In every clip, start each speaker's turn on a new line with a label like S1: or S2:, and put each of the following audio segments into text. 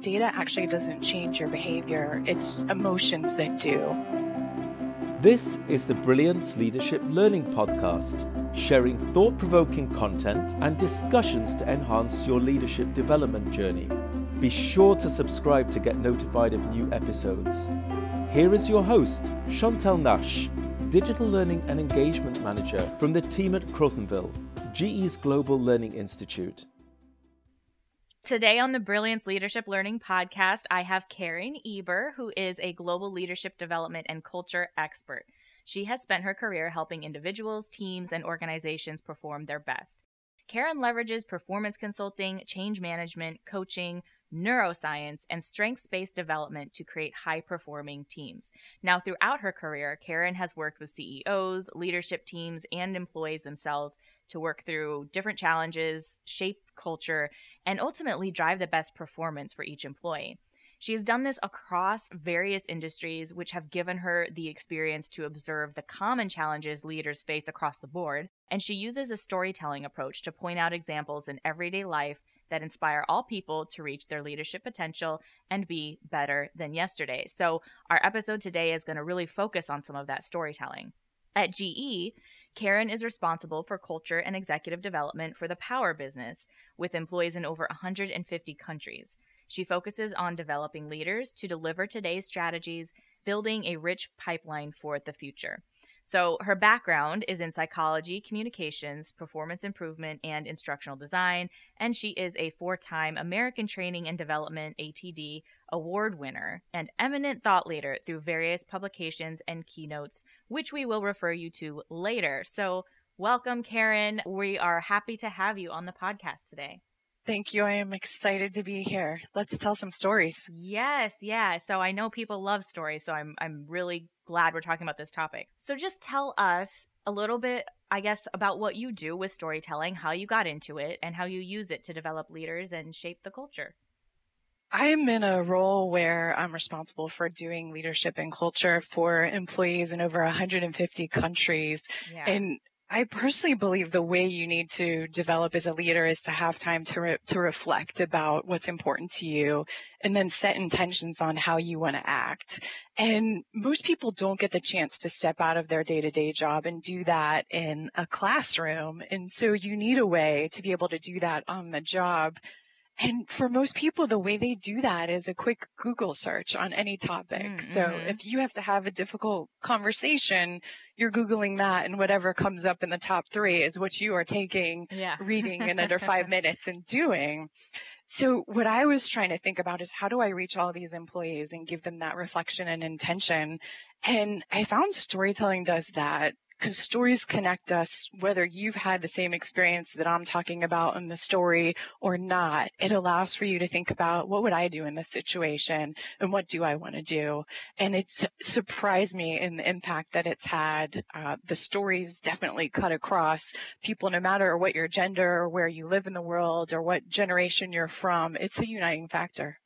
S1: data actually doesn't change your behavior, it's emotions that do.
S2: This is the Brilliance Leadership Learning Podcast, sharing thought provoking content and discussions to enhance your leadership development journey. Be sure to subscribe to get notified of new episodes. Here is your host, Chantel Nash, Digital Learning and Engagement Manager from the team at Crotonville, GE's Global Learning Institute.
S3: Today on the Brilliance Leadership Learning podcast, I have Karen Eber, who is a global leadership development and culture expert. She has spent her career helping individuals, teams, and organizations perform their best. Karen leverages performance consulting, change management, coaching, neuroscience, and strengths based development to create high performing teams. Now, throughout her career, Karen has worked with CEOs, leadership teams, and employees themselves to work through different challenges, shape culture, and ultimately drive the best performance for each employee. She has done this across various industries, which have given her the experience to observe the common challenges leaders face across the board. And she uses a storytelling approach to point out examples in everyday life that inspire all people to reach their leadership potential and be better than yesterday. So, our episode today is going to really focus on some of that storytelling. At GE, Karen is responsible for culture and executive development for the power business, with employees in over 150 countries. She focuses on developing leaders to deliver today's strategies, building a rich pipeline for the future. So, her background is in psychology, communications, performance improvement, and instructional design, and she is a four time American Training and Development ATD award winner and eminent thought leader through various publications and keynotes, which we will refer you to later. So, welcome, Karen. We are happy to have you on the podcast today.
S1: Thank you. I am excited to be here. Let's tell some stories.
S3: Yes, yeah. So I know people love stories, so I'm I'm really glad we're talking about this topic. So just tell us a little bit, I guess, about what you do with storytelling, how you got into it, and how you use it to develop leaders and shape the culture.
S1: I'm in a role where I'm responsible for doing leadership and culture for employees in over 150 countries. Yeah. And I personally believe the way you need to develop as a leader is to have time to re- to reflect about what's important to you and then set intentions on how you want to act. And most people don't get the chance to step out of their day-to-day job and do that in a classroom. And so you need a way to be able to do that on the job and for most people, the way they do that is a quick Google search on any topic. Mm-hmm. So if you have to have a difficult conversation, you're Googling that and whatever comes up in the top three is what you are taking, yeah. reading in under five minutes and doing. So what I was trying to think about is how do I reach all these employees and give them that reflection and intention? And I found storytelling does that because stories connect us whether you've had the same experience that I'm talking about in the story or not. It allows for you to think about what would I do in this situation and what do I want to do. And it's surprised me in the impact that it's had. Uh, the stories definitely cut across people, no matter what your gender or where you live in the world or what generation you're from. It's a uniting factor.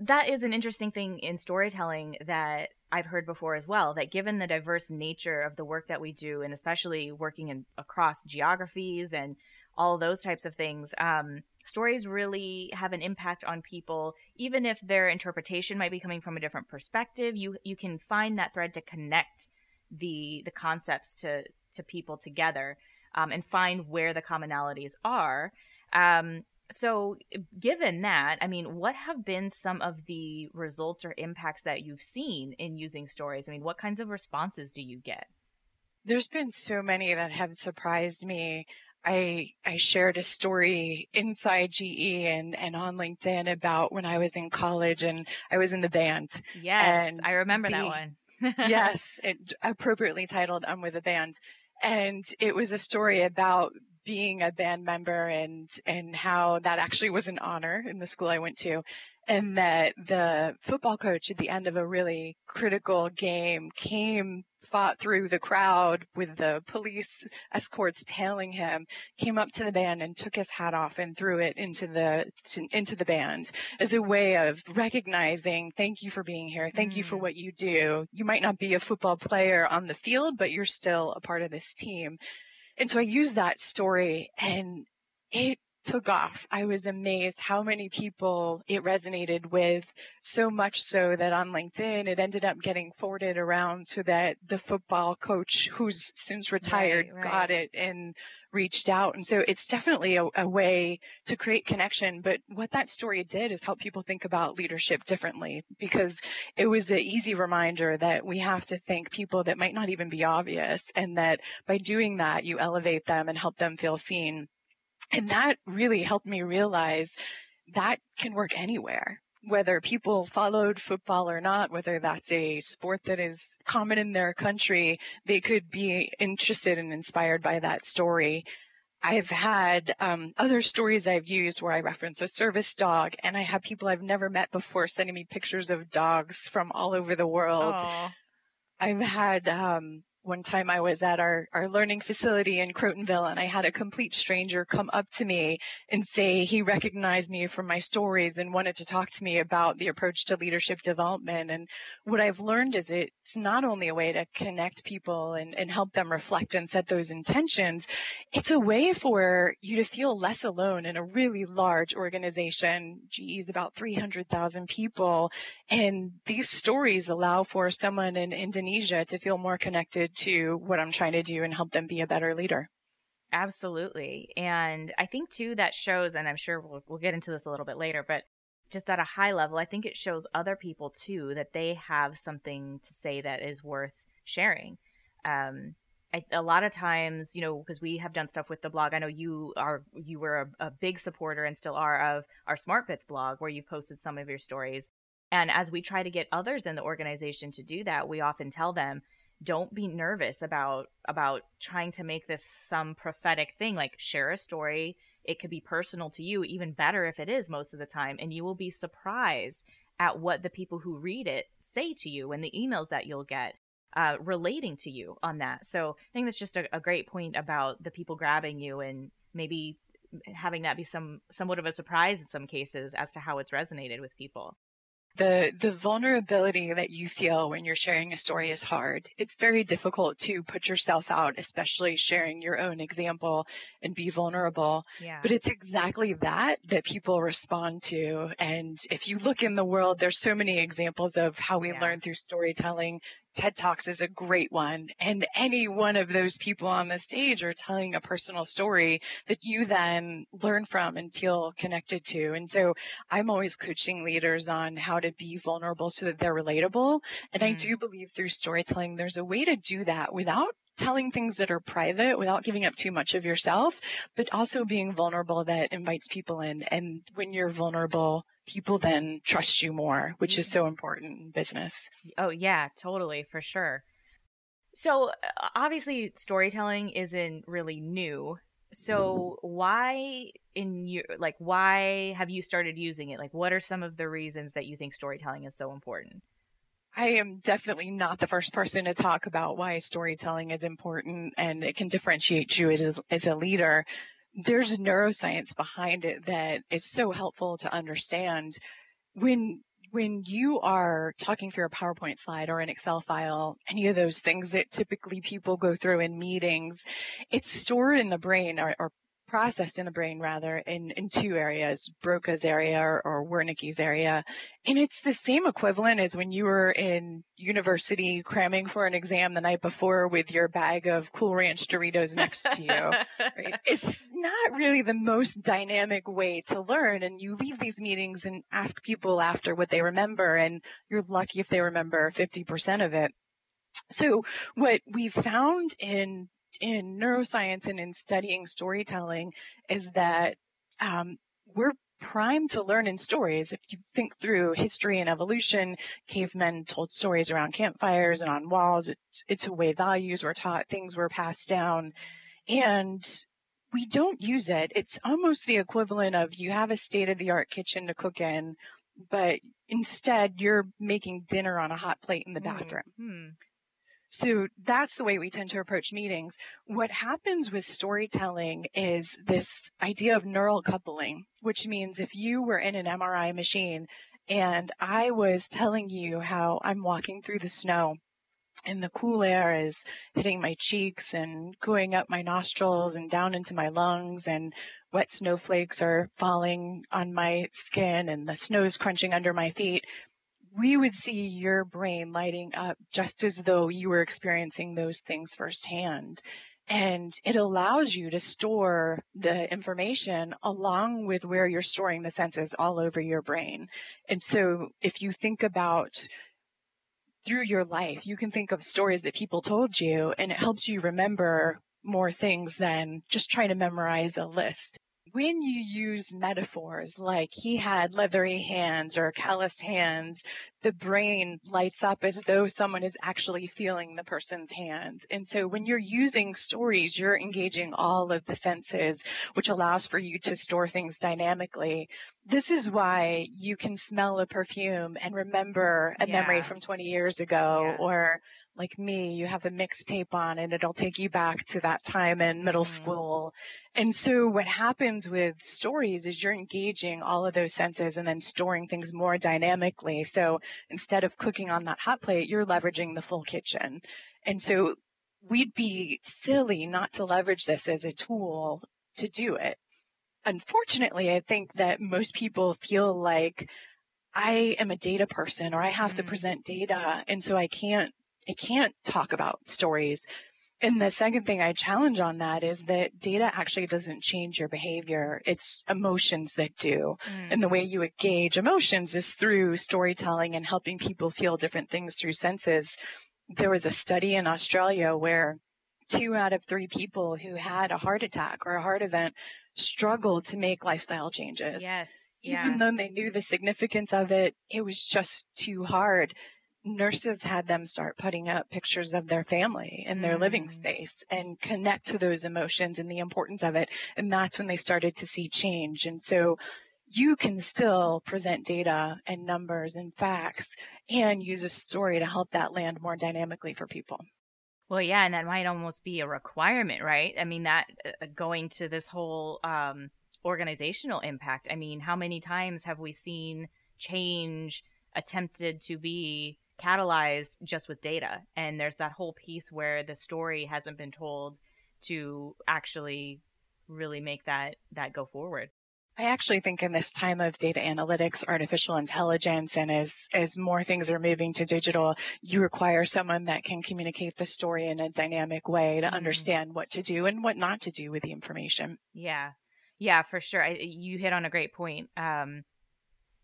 S3: That is an interesting thing in storytelling that I've heard before as well that given the diverse nature of the work that we do, and especially working in across geographies and all those types of things, um, stories really have an impact on people. Even if their interpretation might be coming from a different perspective, you you can find that thread to connect the the concepts to to people together um, and find where the commonalities are. Um, so given that i mean what have been some of the results or impacts that you've seen in using stories i mean what kinds of responses do you get
S1: there's been so many that have surprised me I I shared a story inside GE and, and on LinkedIn about when I was in college and I was in the band.
S3: Yes, I remember the, that one.
S1: yes, it appropriately titled "I'm with a band," and it was a story about being a band member and and how that actually was an honor in the school I went to and that the football coach at the end of a really critical game came fought through the crowd with the police escorts tailing him came up to the band and took his hat off and threw it into the into the band as a way of recognizing thank you for being here thank mm. you for mm. what you do you might not be a football player on the field but you're still a part of this team and so I used that story mm. and it took off. I was amazed how many people it resonated with, so much so that on LinkedIn it ended up getting forwarded around so that the football coach who's since retired right, right. got it and reached out. And so it's definitely a, a, way to create connection. But what that story did is help people think about leadership differently because it was an easy reminder that we have to thank people that might not even be obvious and that by doing that, you elevate them and help them feel seen. And that really helped me realize that can work anywhere. Whether people followed football or not, whether that's a sport that is common in their country, they could be interested and inspired by that story. I've had um, other stories I've used where I reference a service dog, and I have people I've never met before sending me pictures of dogs from all over the world. Aww. I've had um, one time I was at our, our learning facility in Crotonville and I had a complete stranger come up to me and say he recognized me from my stories and wanted to talk to me about the approach to leadership development. And what I've learned is it's not only a way to connect people and, and help them reflect and set those intentions, it's a way for you to feel less alone in a really large organization. GE about 300,000 people. And these stories allow for someone in Indonesia to feel more connected to what I'm trying to do and help them be a better leader.
S3: Absolutely. And I think too that shows, and I'm sure we'll, we'll get into this a little bit later, but just at a high level, I think it shows other people too that they have something to say that is worth sharing. Um, I, a lot of times, you know, because we have done stuff with the blog. I know you are you were a, a big supporter and still are of our Smart Bits blog, where you posted some of your stories. And as we try to get others in the organization to do that, we often tell them, don't be nervous about about trying to make this some prophetic thing. Like share a story. It could be personal to you even better if it is most of the time and you will be surprised at what the people who read it say to you and the emails that you'll get uh, relating to you on that. So i think that's just a, a great point about the people grabbing you and maybe having that be some somewhat of a surprise in some cases as to how it's resonated with people
S1: the the vulnerability that you feel when you're sharing a story is hard. It's very difficult to put yourself out, especially sharing your own example and be vulnerable. Yeah. But it's exactly that that people respond to. And if you look in the world, there's so many examples of how we yeah. learn through storytelling. TED Talks is a great one. And any one of those people on the stage are telling a personal story that you then learn from and feel connected to. And so I'm always coaching leaders on how to be vulnerable so that they're relatable. And mm. I do believe through storytelling, there's a way to do that without telling things that are private without giving up too much of yourself, but also being vulnerable that invites people in. And when you're vulnerable, people then trust you more, which is so important in business.
S3: Oh, yeah, totally, for sure. So, uh, obviously, storytelling isn't really new. So, why in your like why have you started using it? Like what are some of the reasons that you think storytelling is so important?
S1: I am definitely not the first person to talk about why storytelling is important and it can differentiate you as a, as a leader. There's neuroscience behind it that is so helpful to understand. When when you are talking through a PowerPoint slide or an Excel file, any of those things that typically people go through in meetings, it's stored in the brain or, or processed in the brain rather in, in two areas, Broca's area or, or Wernicke's area. And it's the same equivalent as when you were in university cramming for an exam the night before with your bag of Cool Ranch Doritos next to you. Right? It's not really the most dynamic way to learn. And you leave these meetings and ask people after what they remember, and you're lucky if they remember 50% of it. So what we found in in neuroscience and in studying storytelling is that um, we're primed to learn in stories. If you think through history and evolution, cavemen told stories around campfires and on walls. It's, it's a way values were taught, things were passed down. And we don't use it. It's almost the equivalent of you have a state of the art kitchen to cook in, but instead you're making dinner on a hot plate in the hmm. bathroom. Mm-hmm. So that's the way we tend to approach meetings. What happens with storytelling is this idea of neural coupling, which means if you were in an MRI machine and I was telling you how I'm walking through the snow and the cool air is hitting my cheeks and going up my nostrils and down into my lungs and wet snowflakes are falling on my skin and the snow's crunching under my feet we would see your brain lighting up just as though you were experiencing those things firsthand and it allows you to store the information along with where you're storing the senses all over your brain. And so if you think about through your life, you can think of stories that people told you and it helps you remember more things than just trying to memorize a list when you use metaphors like he had leathery hands or calloused hands, the brain lights up as though someone is actually feeling the person's hands. And so when you're using stories, you're engaging all of the senses, which allows for you to store things dynamically. This is why you can smell a perfume and remember a yeah. memory from 20 years ago yeah. or like me, you have a mixtape on and it'll take you back to that time in middle mm-hmm. school. And so what happens with stories is you're engaging all of those senses and then storing things more dynamically. So instead of cooking on that hot plate, you're leveraging the full kitchen. And so we'd be silly not to leverage this as a tool to do it. Unfortunately, I think that most people feel like I am a data person or I have mm-hmm. to present data. And so I can't it can't talk about stories. And the second thing I challenge on that is that data actually doesn't change your behavior. It's emotions that do. Mm. And the way you engage emotions is through storytelling and helping people feel different things through senses. There was a study in Australia where two out of three people who had a heart attack or a heart event struggled to make lifestyle changes.
S3: Yes.
S1: Even yeah. though they knew the significance of it, it was just too hard nurses had them start putting up pictures of their family in their mm. living space and connect to those emotions and the importance of it. And that's when they started to see change. And so you can still present data and numbers and facts and use a story to help that land more dynamically for people.
S3: Well, yeah, and that might almost be a requirement, right? I mean, that uh, going to this whole um, organizational impact. I mean, how many times have we seen change attempted to be catalyzed just with data. And there's that whole piece where the story hasn't been told to actually really make that that go forward.
S1: I actually think in this time of data analytics, artificial intelligence, and as, as more things are moving to digital, you require someone that can communicate the story in a dynamic way to mm-hmm. understand what to do and what not to do with the information.
S3: Yeah. Yeah, for sure. I, you hit on a great point. Um,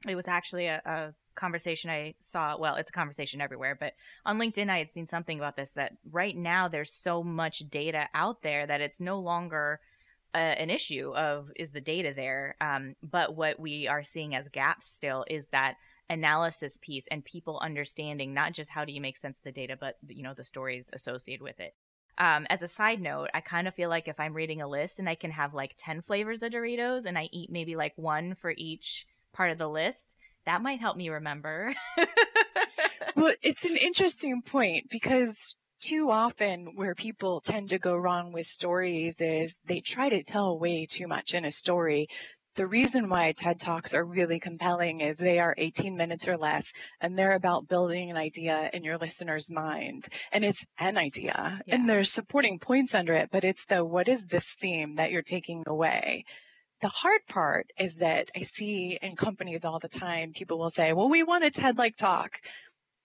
S3: it was actually a, a conversation I saw. Well, it's a conversation everywhere, but on LinkedIn, I had seen something about this that right now there's so much data out there that it's no longer uh, an issue of is the data there. Um, but what we are seeing as gaps still is that analysis piece and people understanding not just how do you make sense of the data, but you know the stories associated with it. Um, as a side note, I kind of feel like if I'm reading a list and I can have like 10 flavors of Doritos and I eat maybe like one for each part of the list, that might help me remember.
S1: well, it's an interesting point because too often where people tend to go wrong with stories is they try to tell way too much in a story. The reason why TED Talks are really compelling is they are 18 minutes or less and they're about building an idea in your listener's mind. And it's an idea yeah. and there's supporting points under it, but it's the what is this theme that you're taking away? The hard part is that I see in companies all the time, people will say, well, we want a TED like talk.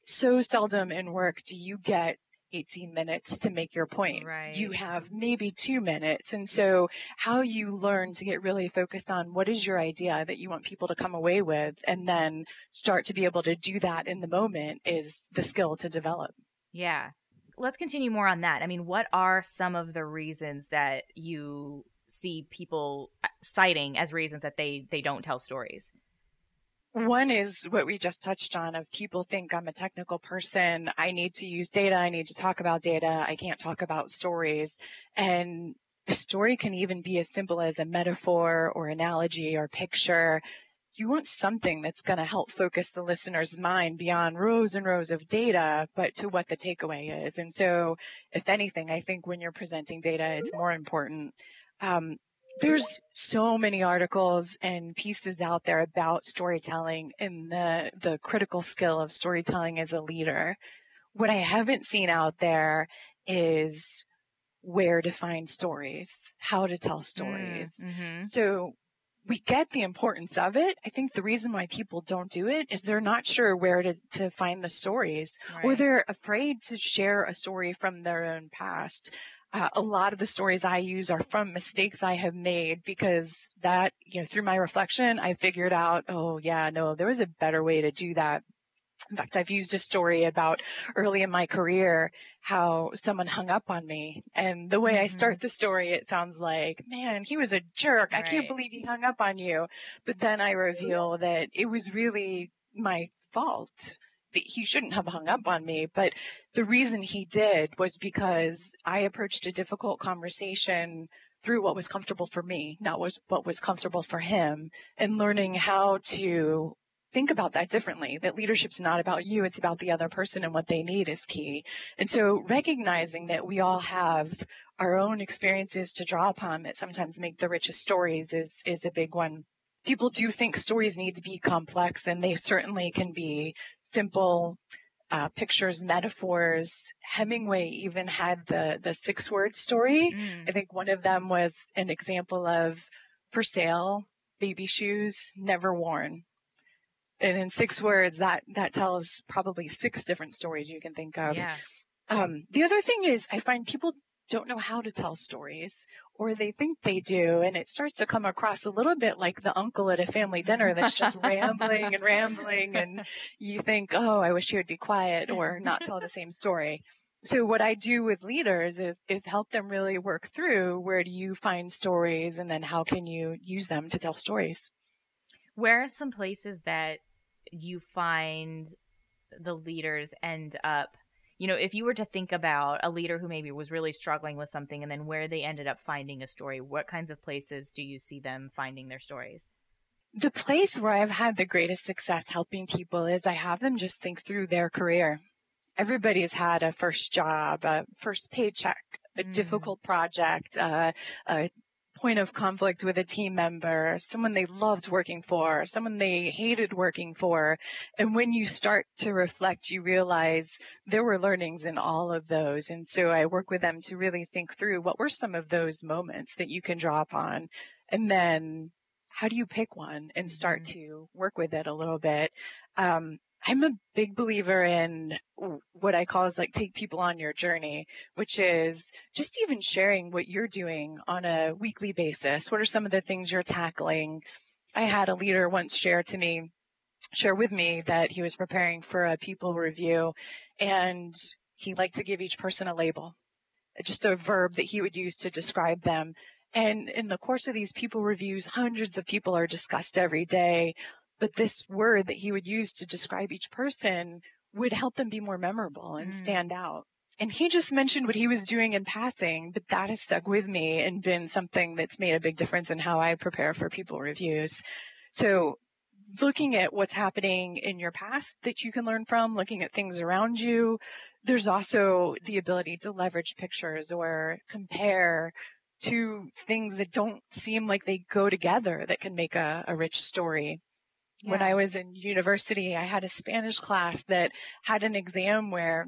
S1: So seldom in work do you get 18 minutes to make your point.
S3: Right.
S1: You have maybe two minutes. And so how you learn to get really focused on what is your idea that you want people to come away with and then start to be able to do that in the moment is the skill to develop.
S3: Yeah. Let's continue more on that. I mean, what are some of the reasons that you see people uh, citing as reasons that they they don't tell stories?
S1: One is what we just touched on of people think I'm a technical person. I need to use data. I need to talk about data. I can't talk about stories. And a story can even be as simple as a metaphor or analogy or picture. You want something that's going to help focus the listener's mind beyond rows and rows of data, but to what the takeaway is. And so, if anything, I think when you're presenting data, it's more important um, there's so many articles and pieces out there about storytelling and the the critical skill of storytelling as a leader. what I haven't seen out there is where to find stories, how to tell stories. Mm, mm-hmm. So we get the importance of it. I think the reason why people don't do it is they're not sure where to, to find the stories right. or they're afraid to share a story from their own past. Uh, a lot of the stories I use are from mistakes I have made because that, you know, through my reflection, I figured out, oh yeah, no, there was a better way to do that. In fact, I've used a story about early in my career how someone hung up on me. And the way mm-hmm. I start the story, it sounds like, man, he was a jerk. Right. I can't believe he hung up on you. But then I reveal that it was really my fault. He shouldn't have hung up on me. But the reason he did was because I approached a difficult conversation through what was comfortable for me, not what was comfortable for him, and learning how to think about that differently that leadership's not about you it's about the other person and what they need is key and so recognizing that we all have our own experiences to draw upon that sometimes make the richest stories is is a big one people do think stories need to be complex and they certainly can be simple uh, pictures, metaphors. Hemingway even had the the six word story. Mm. I think one of them was an example of for sale baby shoes never worn and in six words, that that tells probably six different stories you can think of.
S3: Yeah.
S1: Um, the other thing is, I find people don't know how to tell stories, or they think they do, and it starts to come across a little bit like the uncle at a family dinner that's just rambling and rambling, and you think, oh, I wish he would be quiet or not tell the same story. So what I do with leaders is is help them really work through where do you find stories, and then how can you use them to tell stories.
S3: Where are some places that you find the leaders end up you know if you were to think about a leader who maybe was really struggling with something and then where they ended up finding a story what kinds of places do you see them finding their stories
S1: the place where i've had the greatest success helping people is i have them just think through their career everybody's had a first job a first paycheck a mm. difficult project, uh, a point of conflict with a team member, someone they loved working for, someone they hated working for. And when you start to reflect, you realize there were learnings in all of those. And so I work with them to really think through what were some of those moments that you can draw upon. And then how do you pick one and start mm-hmm. to work with it a little bit? Um, I'm a big believer in what I call is like take people on your journey, which is just even sharing what you're doing on a weekly basis. What are some of the things you're tackling? I had a leader once share to me, share with me that he was preparing for a people review and he liked to give each person a label, just a verb that he would use to describe them. And in the course of these people reviews, hundreds of people are discussed every day but this word that he would use to describe each person would help them be more memorable and mm. stand out. And he just mentioned what he was doing in passing, but that has stuck with me and been something that's made a big difference in how I prepare for people reviews. So looking at what's happening in your past that you can learn from, looking at things around you. There's also the ability to leverage pictures or compare to things that don't seem like they go together that can make a, a rich story. Yeah. When I was in university, I had a Spanish class that had an exam where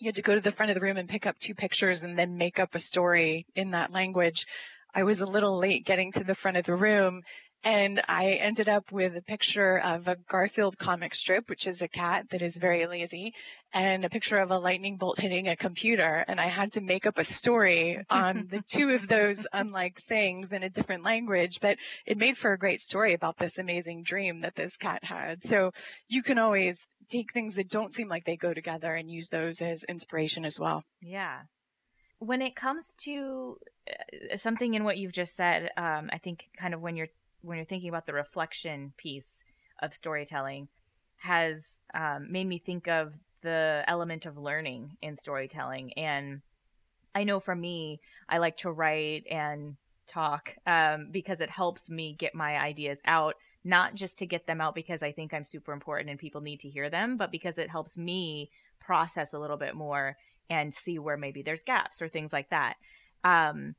S1: you had to go to the front of the room and pick up two pictures and then make up a story in that language. I was a little late getting to the front of the room and I ended up with a picture of a Garfield comic strip, which is a cat that is very lazy, and a picture of a lightning bolt hitting a computer. And I had to make up a story on the two of those unlike things in a different language, but it made for a great story about this amazing dream that this cat had. So you can always take things that don't seem like they go together and use those as inspiration as well.
S3: Yeah. When it comes to uh, something in what you've just said, um, I think kind of when you're when you're thinking about the reflection piece of storytelling has um, made me think of the element of learning in storytelling. And i know for me i like to write and talk um, because it helps me get my ideas out not just to get them out because i think i'm super important and people need to hear them but because it helps me process a little bit more and see where maybe there's gaps or things like that. Um,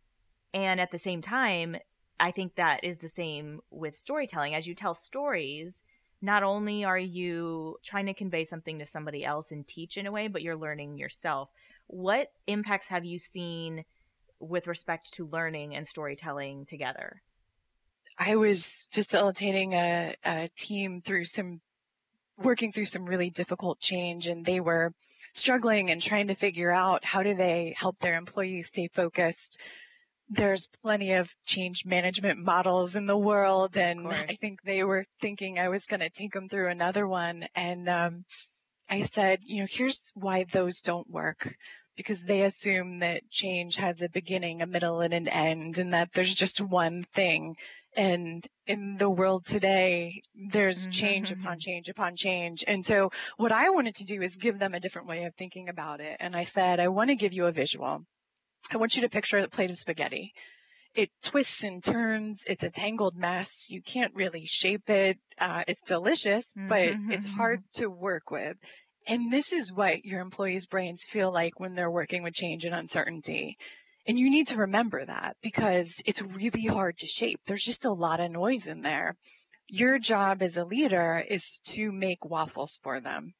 S3: and at the same time I think that is the same with storytelling. As you tell stories, not only are you trying to convey something to somebody else and teach in a way, but you're learning yourself. What impacts have you seen with respect to learning and storytelling together?
S1: I was facilitating a, a team through some working through some really difficult change and they were struggling and trying to figure out how do they help their employees stay focused there's plenty of change management models in the world and i think they were thinking i was going to take them through another one and um, i said you know here's why those don't work because they assume that change has a beginning a middle and an end and that there's just one thing and in the world today, there's change upon mm-hmm. change upon change. And so what I wanted to do is give them a different way of thinking about it. And I said, I want to give you a visual. I want you to picture a plate of spaghetti. It twists and turns. It's a tangled mess. You can't really shape it. Uh, it's delicious, but mm-hmm. it's hard to work with. And this is what your employees' brains feel like when they're working with change and uncertainty. And you need to remember that because it's really hard to shape. There's just a lot of noise in there. Your job as a leader is to make waffles for them.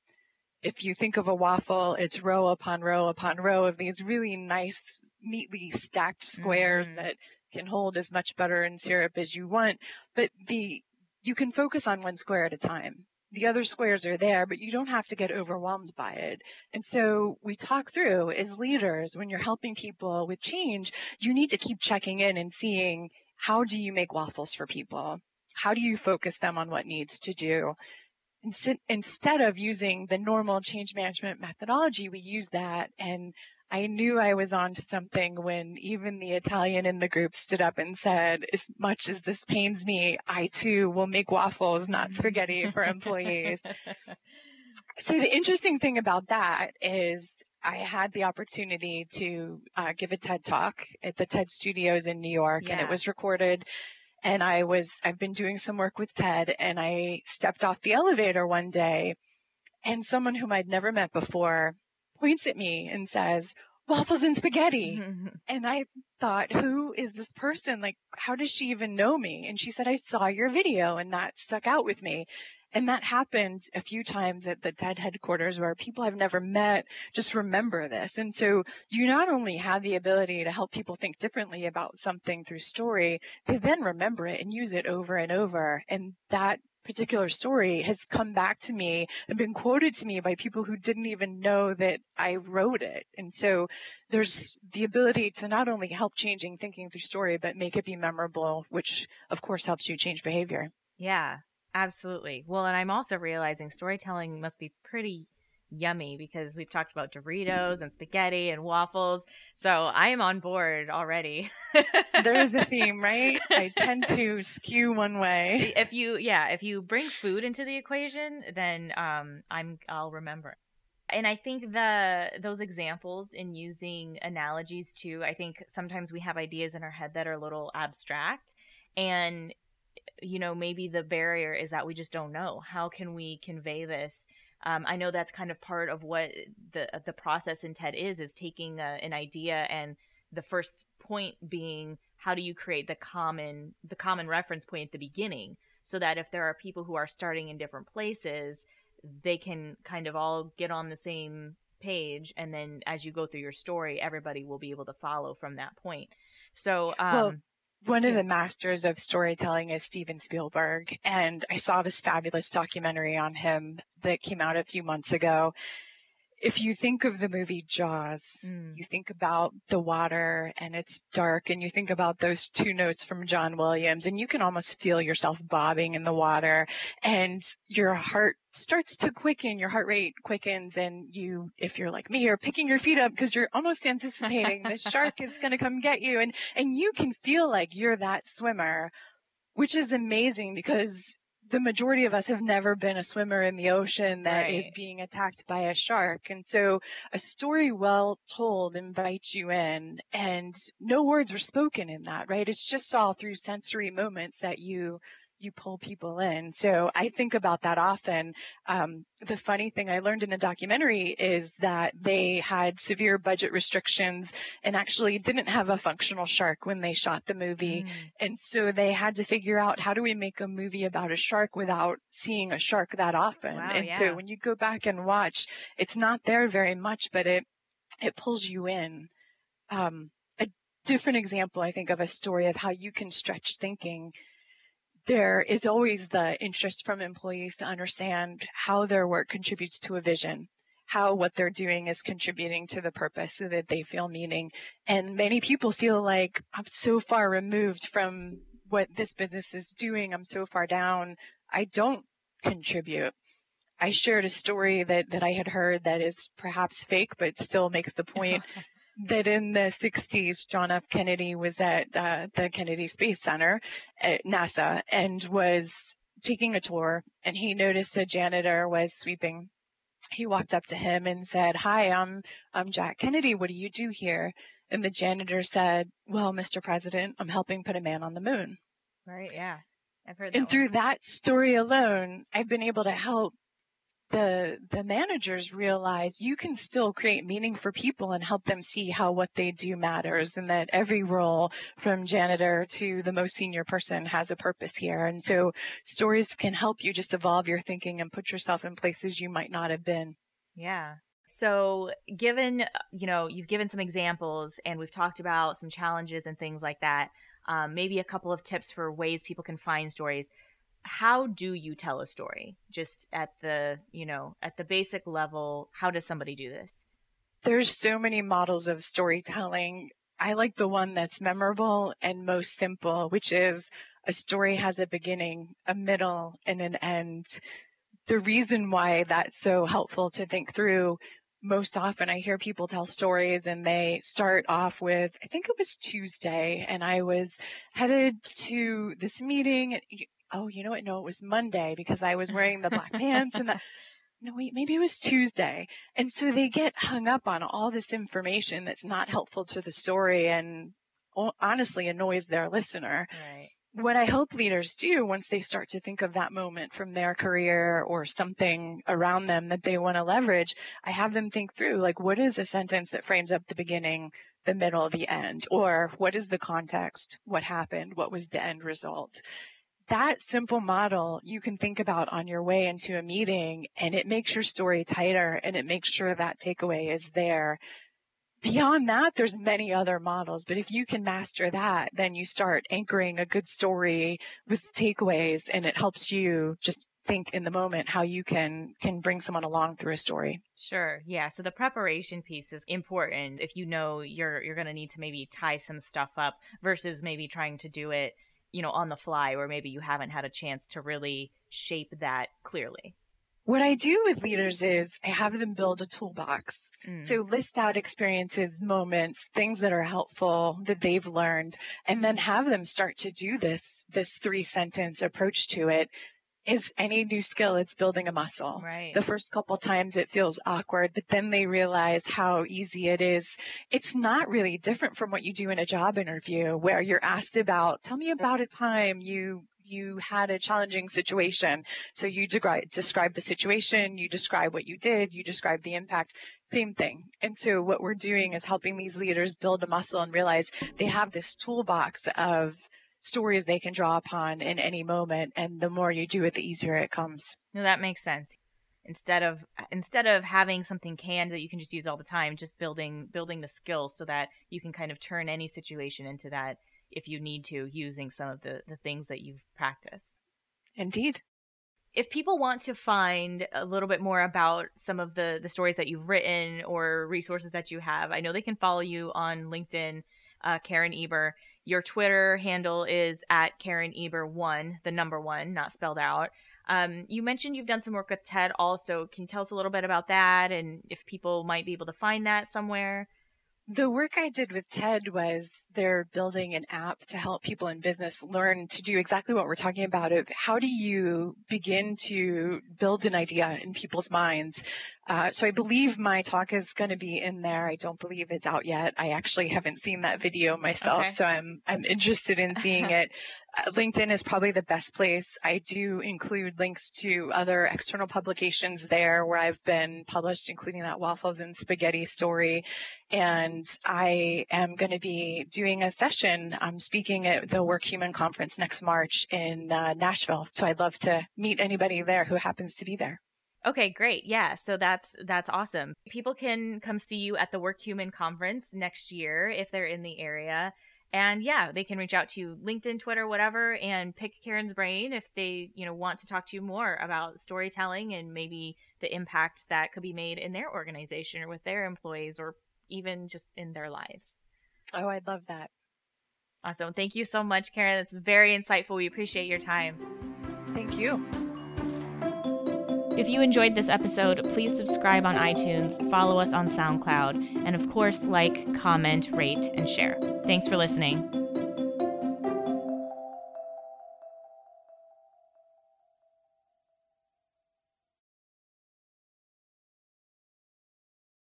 S1: If you think of a waffle, it's row upon row upon row of these really nice, neatly stacked squares mm-hmm. that can hold as much butter and syrup as you want. But the, you can focus on one square at a time the other squares are there, but you don't have to get overwhelmed by it. And so we talk through as leaders, when you're helping people with change, you need to keep checking in and seeing how do you make waffles for people? How do you focus them on what needs to do? Instead of using the normal change management methodology, we use that and I knew I was on to something when even the Italian in the group stood up and said, as much as this pains me, I too will make waffles, not spaghetti for employees. so the interesting thing about that is I had the opportunity to uh, give a TED talk at the TED studios in New York yeah. and it was recorded and I was, I've been doing some work with TED and I stepped off the elevator one day and someone whom I'd never met before points at me and says, waffles and spaghetti. Mm-hmm. And I thought, who is this person? Like, how does she even know me? And she said, I saw your video and that stuck out with me. And that happened a few times at the TED headquarters where people I've never met just remember this. And so you not only have the ability to help people think differently about something through story, they then remember it and use it over and over. And that particular story has come back to me and been quoted to me by people who didn't even know that I wrote it. And so there's the ability to not only help changing thinking through story, but make it be memorable, which of course helps you change behavior.
S3: Yeah, absolutely. Well, and I'm also realizing storytelling must be pretty yummy because we've talked about Doritos and spaghetti and waffles. So I am on board already.
S1: there is a theme, right? I tend to skew one way.
S3: If you, yeah, if you bring food into the equation, then um, I'm, I'll remember. And I think the those examples in using analogies too. I think sometimes we have ideas in our head that are a little abstract, and you know maybe the barrier is that we just don't know. How can we convey this? Um, I know that's kind of part of what the the process in TED is is taking a, an idea and the first point being how do you create the common the common reference point at the beginning so that if there are people who are starting in different places they can kind of all get on the same page and then as you go through your story everybody will be able to follow from that point. So um,
S1: well, one of the masters of storytelling is Steven Spielberg, and I saw this fabulous documentary on him that came out a few months ago if you think of the movie Jaws, mm. you think about the water and it's dark and you think about those two notes from John Williams and you can almost feel yourself bobbing in the water and your heart starts to quicken, your heart rate quickens and you, if you're like me, are picking your feet up because you're almost anticipating the shark is going to come get you and, and you can feel like you're that swimmer, which is amazing because the majority of us have never been a swimmer in the ocean that right. is being attacked by a shark. And so a story well told invites you in and no words are spoken in that, right? It's just all through sensory moments that you you pull people in. So I think about that often. Um, the funny thing I learned in the documentary is that they had severe budget restrictions and actually didn't have a functional shark when they shot the movie. Mm. And so they had to figure out how do we make a movie about a shark without seeing a shark that often. Wow, and yeah. so when you go back and watch, it's not there very much, but it it pulls you in. Um, a different example, I think, of a story of how you can stretch thinking there is always the interest from employees to understand how their work contributes to a vision, how what they're doing is contributing to the purpose so that they feel meaning. And many people feel like I'm so far removed from what this business is doing. I'm so far down. I don't contribute. I shared a story that, that I had heard that is perhaps fake, but still makes the point that in the 60s, John F. Kennedy was at uh, the Kennedy Space Center at NASA and was taking a tour, and he noticed a janitor was sweeping. He walked up to him and said, "Hi, I'm I'm Jack Kennedy. What do you do here?" And the janitor said, "Well, Mr. President, I'm helping put a man on the moon."
S3: Right. Yeah. I've heard.
S1: and
S3: one.
S1: through that story alone, I've been able to help the the managers realize you can still create meaning for people and help them see how what they do matters and that every role from janitor to the most senior person has a purpose here. And so stories can help you just evolve your thinking and put yourself in places you might not have been.
S3: Yeah. So given you know you've given some examples and we've talked about some challenges and things like that um, maybe a couple of tips for ways people can find stories how do you tell a story? Just at the you know at the basic level how does somebody do this?
S1: There's so many models of storytelling. I like the one that's memorable and most simple which is a story has a beginning a middle and an end. The reason why that's so helpful to think through most often I hear people tell stories and they start off with, I think it was Tuesday and I was headed to this meeting oh, you know what? No, it was Monday because I was wearing the black pants and the, no, wait, maybe it was Tuesday. And so they mm-hmm. get hung up on all this information that's not helpful to the story and honestly annoys their listener.
S3: Right.
S1: What I hope leaders do once they start to think of that moment from their career or something around them that they want to leverage, I have them think through like, what is a sentence that frames up the beginning, the middle, the end? Or what is the context? What happened? What was the end result? That simple model you can think about on your way into a meeting and it makes your story tighter and it makes sure that takeaway is there. Beyond that, there's many other models, but if you can master that, then you start anchoring a good story with takeaways and it helps you just think in the moment how you can can bring someone along through a story.
S3: Sure. Yeah. So the preparation piece is important if you know you're you're going to need to maybe tie some stuff up versus maybe trying to do it you know, on the fly, or maybe you haven't had a chance to really shape that clearly?
S1: What I do with leaders is I have them build a toolbox. Mm. So list out experiences, moments, things that are helpful that they've learned, and then have them start to do this, this three sentence approach to it is any new skill, it's building a muscle.
S3: Right.
S1: The first couple times it feels awkward, but then they realize how easy it is. It's not really different from what you do in a job interview where you're asked about, tell me about a time you you had a challenging situation. So you describe, describe the situation, you describe what you did, you describe the impact, same thing. And so what we're doing is helping these leaders build a muscle and realize they have this toolbox of stories they can draw upon in any moment and the more you do it the easier it comes.
S3: No that makes sense. Instead of instead of having something canned that you can just use all the time just building building the skills so that you can kind of turn any situation into that if you need to using some of the the things that you've practiced.
S1: Indeed.
S3: If people want to find a little bit more about some of the the stories that you've written or resources that you have i know they can follow you on linkedin uh, karen eber your Twitter handle is at Karen Eber one, the number one, not spelled out. Um, you mentioned you've done some work with TED also. Can you tell us a little bit about that and if people might be able to find that somewhere?
S1: The work I did with TED was they're building an app to help people in business learn to do exactly what we're talking about of how do you begin to build an idea in people's minds uh, so I believe my talk is going to be in there. I don't believe it's out yet. I actually haven't seen that video myself, okay. so I'm I'm interested in seeing it. Uh, LinkedIn is probably the best place. I do include links to other external publications there where I've been published, including that waffles and spaghetti story. And I am going to be doing a session. I'm speaking at the WorkHuman conference next March in uh, Nashville. So I'd love to meet anybody there who happens to be there.
S3: Okay, great. Yeah, so that's that's awesome. People can come see you at the WorkHuman conference next year if they're in the area. And yeah, they can reach out to you LinkedIn, Twitter, whatever and pick Karen's brain if they, you know, want to talk to you more about storytelling and maybe the impact that could be made in their organization or with their employees or even just in their lives.
S1: Oh, I'd love that.
S3: Awesome. Thank you so much, Karen. That's very insightful. We appreciate your time.
S1: Thank you.
S3: If you enjoyed this episode, please subscribe on iTunes, follow us on SoundCloud, and of course, like, comment, rate, and share. Thanks for listening.